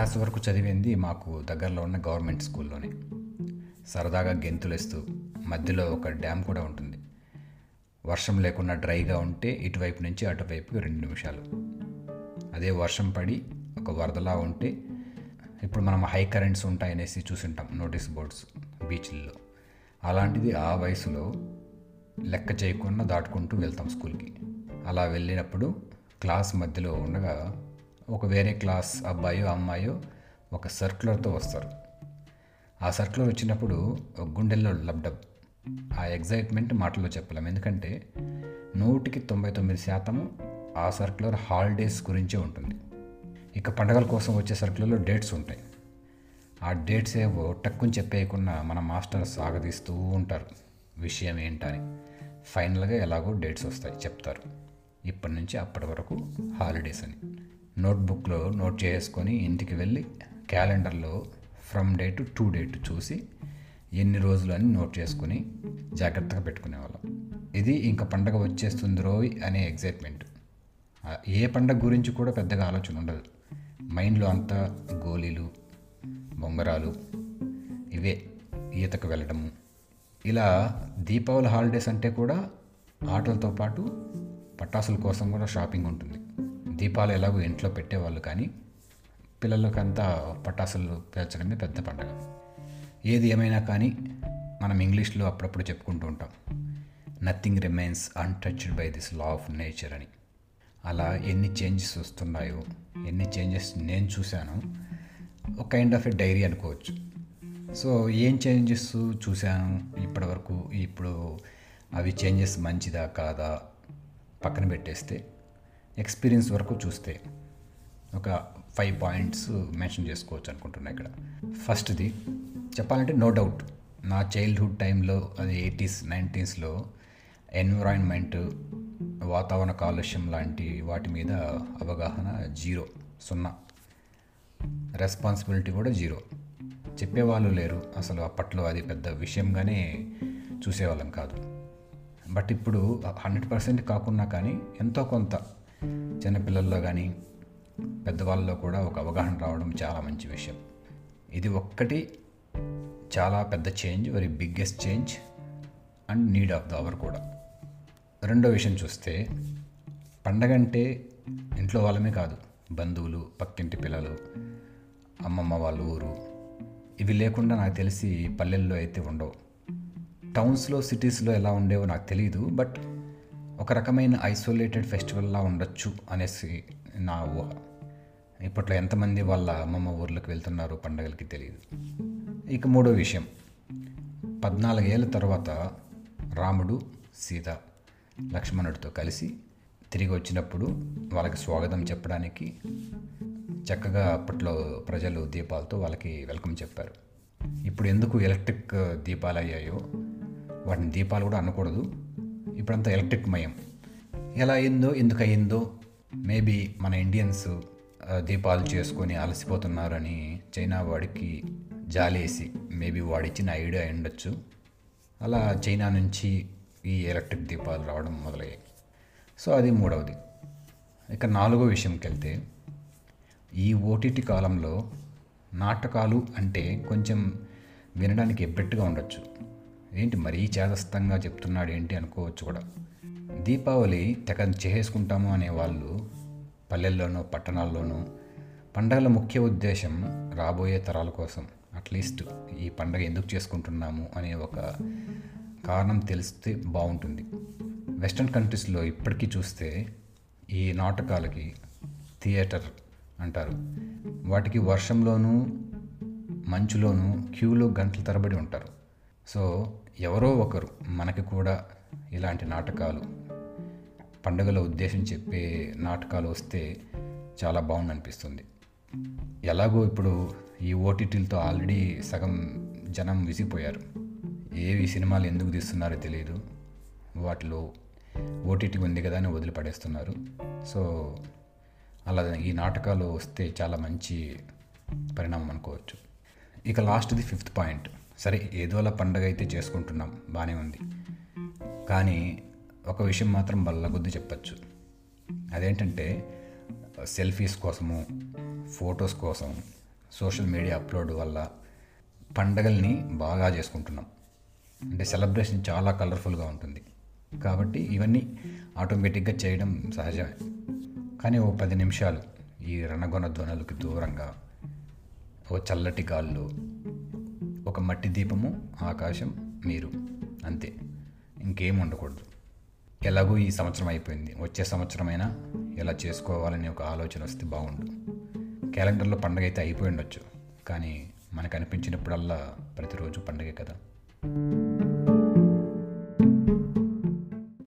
Class వరకు చదివింది మాకు దగ్గరలో ఉన్న గవర్నమెంట్ స్కూల్లోనే. సరదాగా గెంతులేస్తూ మధ్యలో ఒక డ్యామ్ కూడా ఉంటుంది. వర్షం లేకుండా డ్రైగా ఉంటే ఇటువైపు నుంచి అటువైపుకి రెండు నిమిషాలు. అదే వర్షం పడి ఒక వరదలా ఉంటే ఇప్పుడు మనం హై కరెంట్స్ ఉంటాయనేసి చూసుంటాం నోటీస్ బోర్డ్స్ బీచ్ల్లో. అలాంటిది ఆ వయసులో లెక్క చేయకుండా దాటుకుంటూ వెళ్తాం స్కూల్కి. అలా వెళ్ళినప్పుడు క్లాస్ మధ్యలో ఉండగా ఒక వేరే క్లాస్ అబ్బాయో అమ్మాయో ఒక సర్క్యులర్తో వస్తారు. ఆ సర్క్యులర్ వచ్చినప్పుడు ఒక గుండెల్లో లబ్డబ్ ఆ ఎగ్జైట్మెంట్ మాటల్లో చెప్పలేం. ఎందుకంటే నూటికి తొంభై తొమ్మిది శాతము ఆ సర్క్యులర్ హాలిడేస్ గురించే ఉంటుంది. ఇక పండగల కోసం వచ్చే సర్క్యులర్లో డేట్స్ ఉంటాయి. ఆ డేట్స్ ఏవో టక్కుని చెప్పేయకుండా మన మాస్టర్ సాగదీస్తూ ఉంటారు. విషయం ఏంటని ఫైనల్గా ఎలాగో డేట్స్ వస్తాయి చెప్తారు. ఇప్పటి నుంచి అప్పటి వరకు హాలిడేస్ అని. నోట్బుక్లో నోట్ చేసుకొని ఇంటికి వెళ్ళి క్యాలెండర్లో ఫ్రమ్ డేట్ టు డేట్ చూసి ఎన్ని రోజులు అని నోట్ చేసుకుని జాగ్రత్తగా పెట్టుకునేవాళ్ళం. ఇది ఇంకా పండగ వచ్చేస్తుంది రోయ్ అనే ఎగ్జైట్మెంట్. ఏ పండగ గురించి కూడా పెద్దగా ఆలోచన ఉండదు. మైండ్లో అంతా గోళీలు బొంగరాలు ఇవే ఈతకు వెళ్ళడము. ఇలా దీపావళి హాలిడేస్ అంటే కూడా ఆటలతో పాటు పటాసుల కోసం కూడా షాపింగ్ ఉంటుంది. దీపాలు ఎలాగో ఇంట్లో పెట్టేవాళ్ళు కానీ పిల్లలకంతా పటాసులు పేల్చడమే పెద్ద పండగ. ఏది ఏమైనా కానీ మనం ఇంగ్లీష్లో అప్పుడప్పుడు చెప్పుకుంటూ ఉంటాం. Nothing remains untouched by this law of nature అని. అలా ఎన్ని చేంజెస్ వస్తున్నాయో ఎన్ని చేంజెస్ నేను చూశాను ఒక కైండ్ ఆఫ్ ఎ డైరీ అనుకోవచ్చు. సో ఏం చేంజెస్ చూశాను? ఇప్పటివరకు ఇప్పుడు అవి చేంజెస్ మంచిదా కాదా? పక్కన పెట్టేస్తే ఎక్స్పీరియన్స్ వరకు చూస్తే ఒక ఫైవ్ పాయింట్స్ మెన్షన్ చేసుకోవచ్చు అనుకుంటున్నా ఇక్కడ. ఫస్ట్ది చెప్పాలంటే నో డౌట్ నా చైల్డ్హుడ్ టైంలో అది ఎయిటీస్ నైంటీస్లో ఎన్విరాన్మెంట్ వాతావరణ కాలుష్యం లాంటి వాటి మీద అవగాహన జీరో సున్నా. రెస్పాన్సిబిలిటీ కూడా జీరో. చెప్పేవాళ్ళు లేరు అసలు అప్పట్లో అది పెద్ద విషయంగానే చూసేవాళ్ళం కాదు. బట్ ఇప్పుడు హండ్రెడ్ పర్సెంట్ కాకున్నా కానీ ఎంతో కొంత చిన్నపిల్లల్లో కానీ పెద్దవాళ్ళలో కూడా ఒక అవగాహన రావడం చాలా మంచి విషయం. ఇది ఒక్కటి చాలా పెద్ద change very biggest change and need of the hour కూడా. రెండో విషయం చూస్తే పండగ అంటే ఇంట్లో వాళ్ళమే కాదు బంధువులు పక్కింటి పిల్లలు అమ్మమ్మ వాళ్ళ ఊరు. ఇవి లేకుండా నాకు తెలిసి పల్లెల్లో అయితే ఉండవు. టౌన్స్లో సిటీస్లో ఎలా ఉండేవో నాకు తెలియదు బట్ ఒక రకమైన ఐసోలేటెడ్ ఫెస్టివల్లా ఉండొచ్చు అనేసి నా ఊహ ఇప్పట్లో ఎంతమంది వాళ్ళ అమ్మమ్మ ఊర్లకు వెళ్తున్నారు పండగలకి తెలియదు ఇక మూడో విషయం. పద్నాలుగేళ్ళ తర్వాత రాముడు సీత లక్ష్మణుడితో కలిసి తిరిగి వచ్చినప్పుడు వాళ్ళకి స్వాగతం చెప్పడానికి చక్కగా అప్పట్లో ప్రజలు దీపాలతో వాళ్ళకి వెల్కమ్ చెప్పారు. ఇప్పుడు ఎందుకు ఎలక్ట్రిక్ దీపాలు అయ్యాయో వాటిని దీపాలు కూడా అనకూడదు. ఇప్పుడంతా ఎలక్ట్రిక్ మయం. ఎలా అయిందో ఎందుకు అయిందో మేబీ మన ఇండియన్స్ దీపాలు చేసుకొని అలసిపోతున్నారని చైనా వాడికి జాలేసి మేబీ వాడిచ్చిన ఐడియా ఉండొచ్చు అలా చైనా నుంచి ఈ ఎలక్ట్రిక్ దీపాలు రావడం మొదలయ్యాయి. సో అది మూడవది. ఇక నాలుగో విషయంకి వెళ్తే ఈ ఓటీటీ కాలంలో నాటకాలు అంటే కొంచెం వినడానికి ఎబ్బెట్టుగా ఉండొచ్చు. ఏంటి మరీ చేదస్తంగా చెప్తున్నాడు ఏంటి అనుకోవచ్చు కూడా. దీపావళి తెగ చేసుకుంటాము అనే వాళ్ళు పల్లెల్లోనూ పట్టణాల్లోనూ పండగల ముఖ్య ఉద్దేశం రాబోయే తరాల కోసం అట్లీస్ట్ ఈ పండగ ఎందుకు చేసుకుంటున్నాము అనే ఒక కారణం తెలిస్తే బాగుంటుంది. వెస్ట్రన్ కంట్రీస్లో ఇప్పటికీ చూస్తే ఈ నాటకాలకి థియేటర్ అంటారు. వాటికి వర్షంలోనూ మంచులోనూ క్యూలో గంటల తరబడి ఉంటారు. సో ఎవరో ఒకరు మనకి కూడా ఇలాంటి నాటకాలు పండుగల ఉద్దేశం చెప్పే నాటకాలు వస్తే చాలా బాగుంది అనిపిస్తుంది ఎలాగో ఇప్పుడు ఈ ఓటీటీలతో ఆల్రెడీ సగం జనం విసిగిపోయారు. ఏవి సినిమాలు ఎందుకు తీస్తున్నారో తెలియదు వాటిలో ఓటీటీ ఉంది కదా అని వదిలిపడేస్తున్నారు. సో అలా ఈ నాటకాలు వస్తే చాలా మంచి పరిణామం అనుకోవచ్చు. ఇక లాస్ట్ది ఫిఫ్త్ పాయింట్. సరే ఏదోలా పండగ అయితే చేసుకుంటున్నాం. బాగానే ఉంది. కానీ ఒక విషయం మాత్రం బల్లగొద్ది చెప్పచ్చు. అదేంటంటే సెల్ఫీస్ కోసము ఫొటోస్ కోసం సోషల్ మీడియా అప్లోడ్ వల్ల పండగల్ని బాగా చేసుకుంటున్నాం. అంటే సెలబ్రేషన్ చాలా కలర్ఫుల్గా ఉంటుంది. కాబట్టి ఇవన్నీ ఆటోమేటిక్గా చేయడం సహజమే. కానీ ఓ పది నిమిషాలు ఈ రణగొన ధ్వనులకు దూరంగా ఓ చల్లటి గాల్లో ఒక మట్టి దీపము ఆకాశం మీరు అంతే. ఇంకేం ఉండకూడదు. ఎలాగో ఈ సంవత్సరం అయిపోయింది. వచ్చే సంవత్సరమైనా ఎలా చేసుకోవాలని ఒక ఆలోచన వస్తే బాగుండు. క్యాలెండర్లో పండగ అయితే అయిపోయి ఉండొచ్చు. కానీ మనకు అనిపించినప్పుడల్లా ప్రతిరోజు పండగే కదా.